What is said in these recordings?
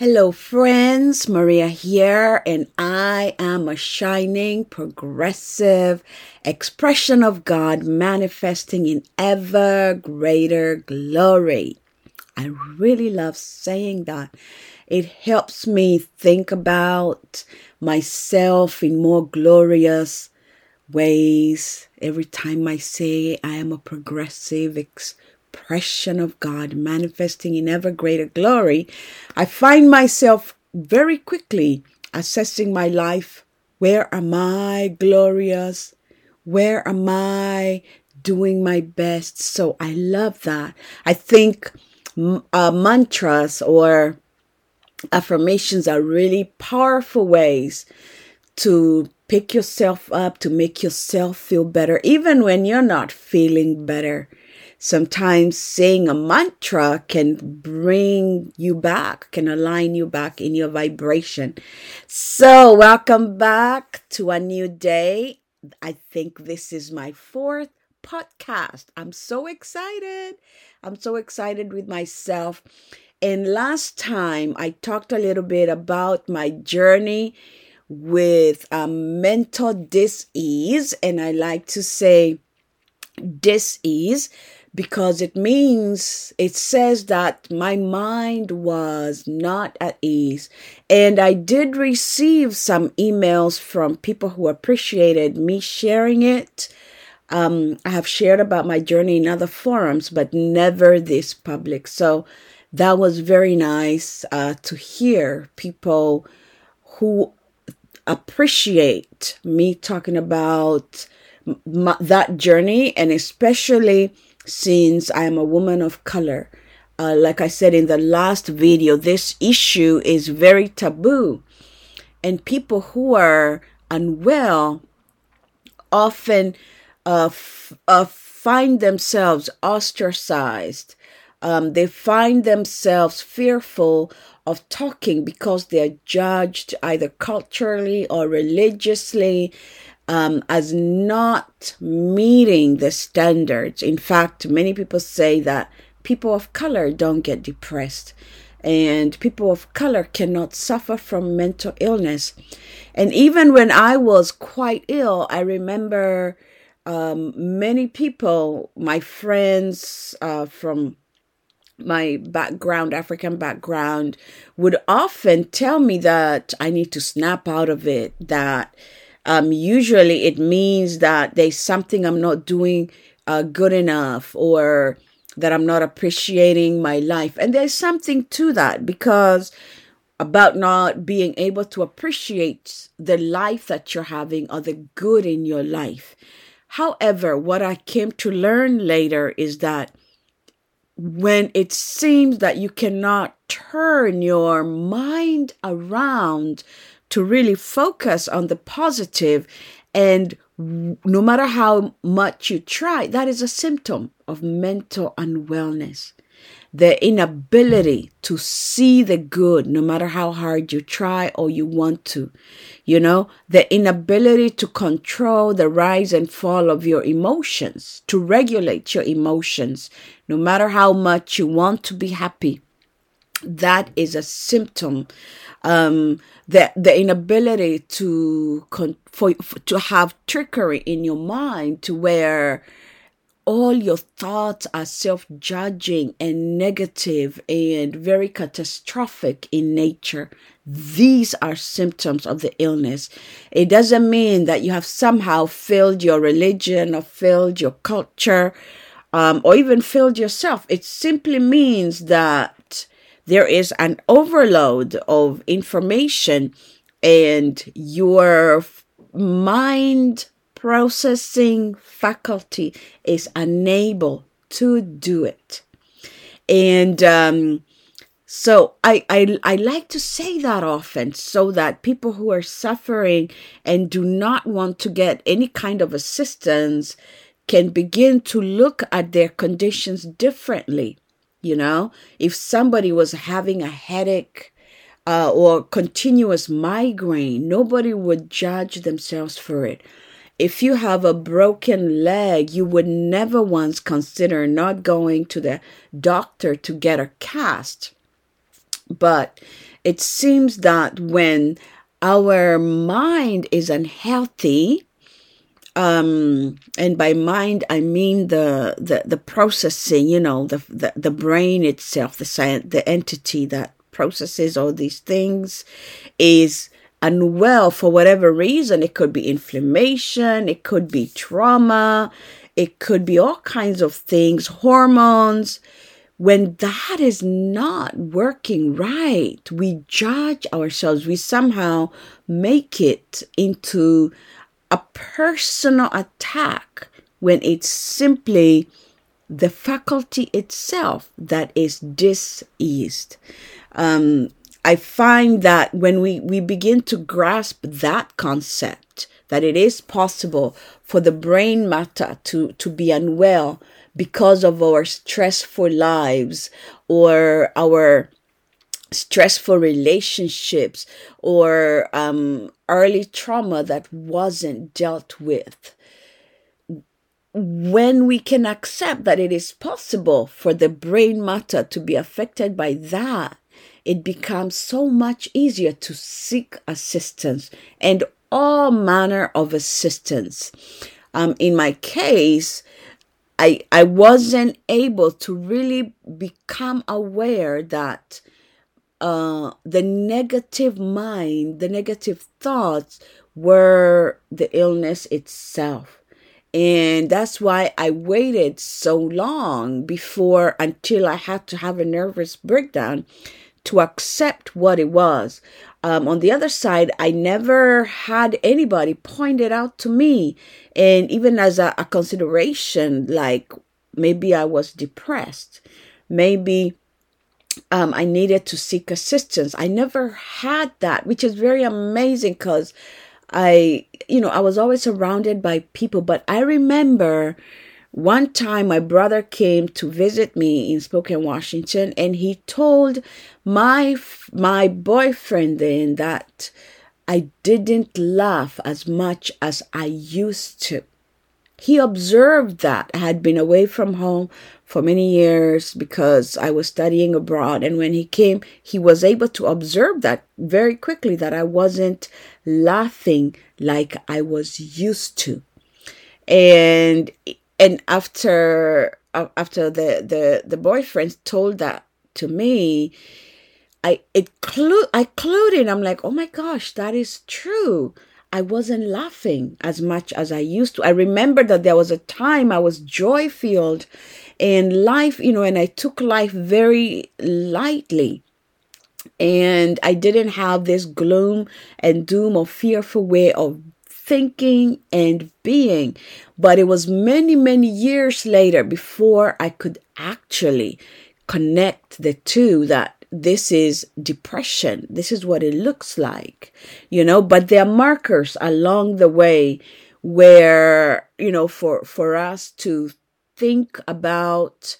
Hello, friends. Maria here, and I am a shining, progressive expression of God manifesting in ever greater glory. I really love saying that. It helps me think about myself in more glorious ways. Every time I say I am a progressive expression expression of God manifesting in ever greater glory, I find myself very quickly assessing my life. Where am I glorious? Where am I doing my best? So I love that. I think uh, mantras or affirmations are really powerful ways to pick yourself up, to make yourself feel better, even when you're not feeling better. Sometimes saying a mantra can bring you back, can align you back in your vibration. So, welcome back to a new day. I think this is my fourth podcast. I'm so excited. I'm so excited with myself. And last time I talked a little bit about my journey with um, mental dis-ease, and I like to say dis-ease because it means it says that my mind was not at ease. And I did receive some emails from people who appreciated me sharing it. Um, I have shared about my journey in other forums, but never this public. So that was very nice uh, to hear people who appreciate me talking about m- that journey and especially since I am a woman of color. Uh, like I said in the last video, this issue is very taboo. And people who are unwell often uh, f- uh, find themselves ostracized. Um, they find themselves fearful of talking because they're judged either culturally or religiously um, as not meeting the standards. In fact, many people say that people of color don't get depressed and people of color cannot suffer from mental illness. And even when I was quite ill, I remember um, many people, my friends uh, from my background, African background, would often tell me that I need to snap out of it, that um, usually it means that there's something I'm not doing uh, good enough or that I'm not appreciating my life. And there's something to that because about not being able to appreciate the life that you're having or the good in your life. However, what I came to learn later is that when it seems that you cannot turn your mind around to really focus on the positive and no matter how much you try, that is a symptom of mental unwellness. The inability to see the good, no matter how hard you try or you want to. You know, the inability to control the rise and fall of your emotions, to regulate your emotions, no matter how much you want to be happy. That is a symptom um, the the inability to con- for, for, to have trickery in your mind to where all your thoughts are self-judging and negative and very catastrophic in nature. These are symptoms of the illness. It doesn't mean that you have somehow failed your religion or failed your culture um, or even failed yourself. It simply means that there is an overload of information and your mind processing faculty is unable to do it. And um, so I, I I like to say that often so that people who are suffering and do not want to get any kind of assistance can begin to look at their conditions differently. You know, if somebody was having a headache uh, or continuous migraine, nobody would judge themselves for it. If you have a broken leg, you would never once consider not going to the doctor to get a cast But it seems that when our mind is unhealthy, um, and by mind I mean the the, the processing, you know, the, the the brain itself, the science, the entity that processes all these things, is unwell for whatever reason. It could be inflammation, it could be trauma, it could be all kinds of things, hormones. When that is not working right, we judge ourselves. We somehow make it into a personal attack when it's simply the faculty itself that is diseased. Um, I find that when we, we begin to grasp that concept, that it is possible for the brain matter to, to be unwell because of our stressful lives or our stressful relationships or um, early trauma that wasn't dealt with. When we can accept that it is possible for the brain matter to be affected by that, it becomes so much easier to seek assistance and all manner of assistance. Um, in my case, I, I wasn't able to really become aware that uh, the negative mind, the negative thoughts were the illness itself. And that's why I waited so long before until I had to have a nervous breakdown to accept what it was. Um, on the other side, I never had anybody point it out to me. And even as a, a consideration, like maybe I was depressed, maybe um, I needed to seek assistance. I never had that, which is very amazing because I, you know, I was always surrounded by people. But I remember one time my brother came to visit me in Spokane, Washington, and he told my my boyfriend then that I didn't laugh as much as I used to. He observed that I had been away from home for many years because I was studying abroad. And when he came, he was able to observe that very quickly that I wasn't laughing like I was used to. And and after after the the the boyfriend told that to me i it clue i clued in i'm like oh my gosh that is true i wasn't laughing as much as i used to i remember that there was a time i was joy filled and life you know and i took life very lightly and i didn't have this gloom and doom or fearful way of thinking and being. But it was many, many years later before I could actually connect the two that this is depression. This is what it looks like, you know, but there are markers along the way where, you know, for, for us to think about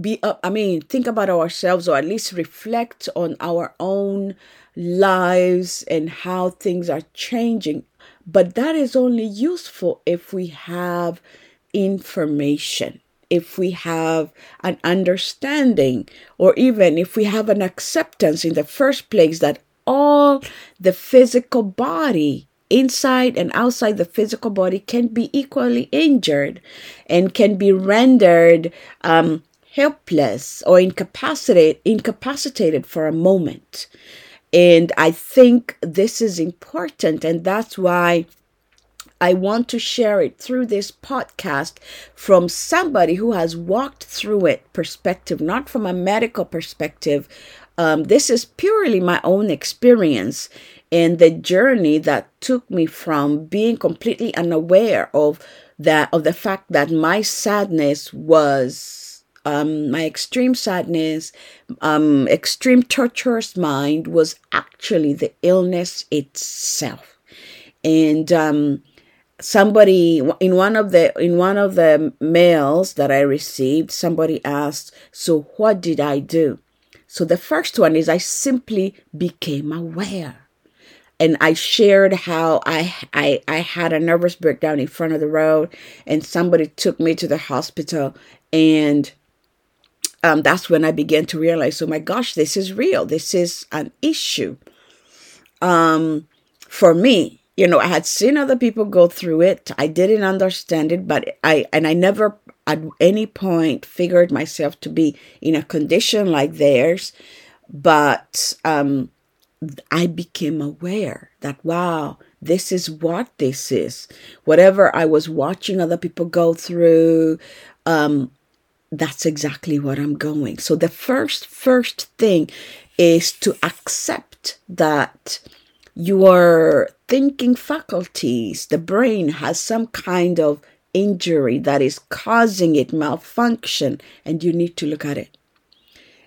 be uh, i mean think about ourselves or at least reflect on our own lives and how things are changing. But that is only useful if we have information, if we have an understanding, or even if we have an acceptance in the first place that all the physical body inside and outside the physical body can be equally injured and can be rendered um, helpless or incapacitated incapacitated for a moment and I think this is important, and that's why I want to share it through this podcast from somebody who has walked through it perspective, not from a medical perspective. Um, this is purely my own experience and the journey that took me from being completely unaware of that of the fact that my sadness was um, my extreme sadness, um, extreme torturous mind was actually the illness itself. And um, somebody in one of the in one of the mails that I received, somebody asked, "So what did I do?" So the first one is I simply became aware and I shared how I, I I had a nervous breakdown in front of the road and somebody took me to the hospital and um, that's when I began to realize, oh my gosh, this is real. This is an issue. Um, for me, you know, I had seen other people go through it. I didn't understand it, but I, and I never at any point figured myself to be in a condition like theirs. But, um, I became aware that, wow, this is what this is. Whatever I was watching other people go through, um, that's exactly what I'm going. So the first, first thing is to accept that your thinking faculties, the brain has some kind of injury that is causing it malfunction and you need to look at it.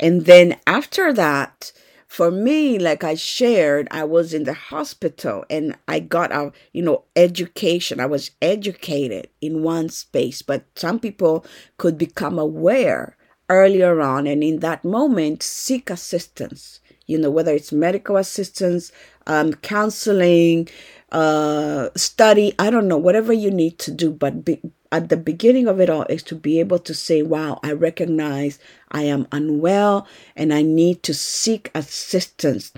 And then after that, for me, like I shared, I was in the hospital and I got a, you know, education. I was educated in one space, but some people could become aware earlier on and in that moment seek assistance, you know, whether it's medical assistance, um, counseling, uh, study, I don't know, whatever you need to do, but be, at the beginning of it all is to be able to say, wow, I recognize I am unwell and I need to seek assistance.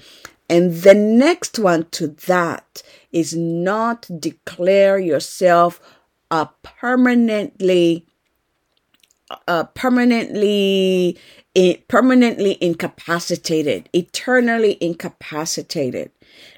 And the next one to that is not declare yourself a permanently uh, permanently permanently incapacitated eternally incapacitated.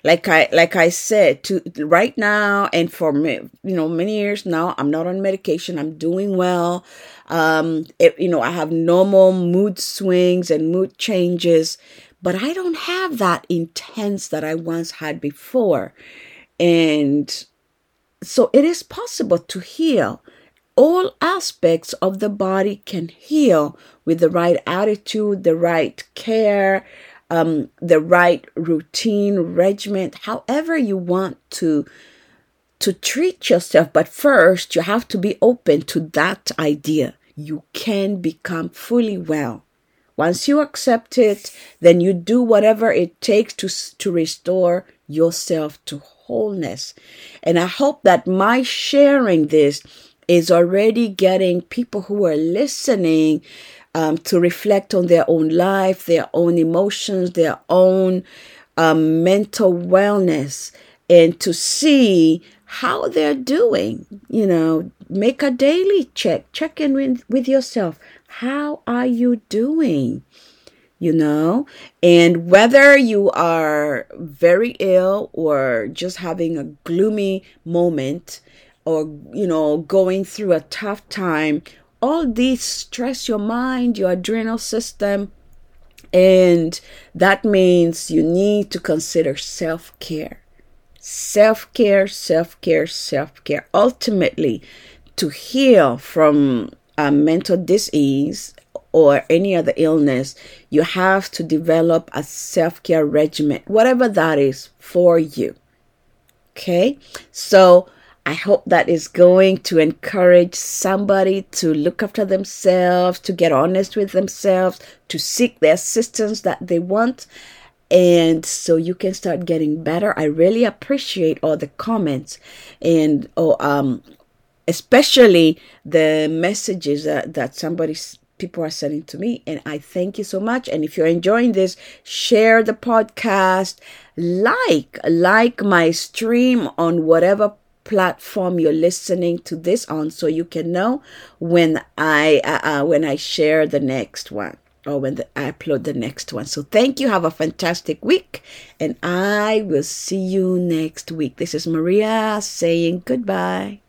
Like i like i said to right now and for me you know many years now i'm not on medication. I'm doing well. Um it, you know i have normal mood swings and mood changes but i don't have that intense that i once had before. And so it is possible to heal all aspects of the body can heal with the right attitude, the right care, um, the right routine, regiment, however you want to to treat yourself. But first, you have to be open to that idea. You can become fully well. Once you accept it, then you do whatever it takes to, to restore yourself to wholeness. And I hope that my sharing this is already getting people who are listening um, to reflect on their own life, their own emotions, their own um, mental wellness, and to see how they're doing. You know, make a daily check, check in with, with yourself. How are you doing? You know, and whether you are very ill or just having a gloomy moment or, you know, going through a tough time all these stress your mind, your adrenal system. And that means you need to consider self care. Self care, self care, self care. Ultimately, to heal from a mental disease or any other illness, you have to develop a self care regimen, whatever that is for you. Okay, so I hope that is going to encourage somebody to look after themselves, to get honest with themselves, to seek the assistance that they want. And so you can start getting better. I really appreciate all the comments and oh, um, especially the messages that, that somebody people are sending to me. And I thank you so much. And if you're enjoying this, share the podcast, like, like my stream on whatever platform you're listening to this on so you can know when I uh, uh, when I share the next one or when the, I upload the next one. So thank you. Have a fantastic week and I will see you next week. This is Maria saying goodbye.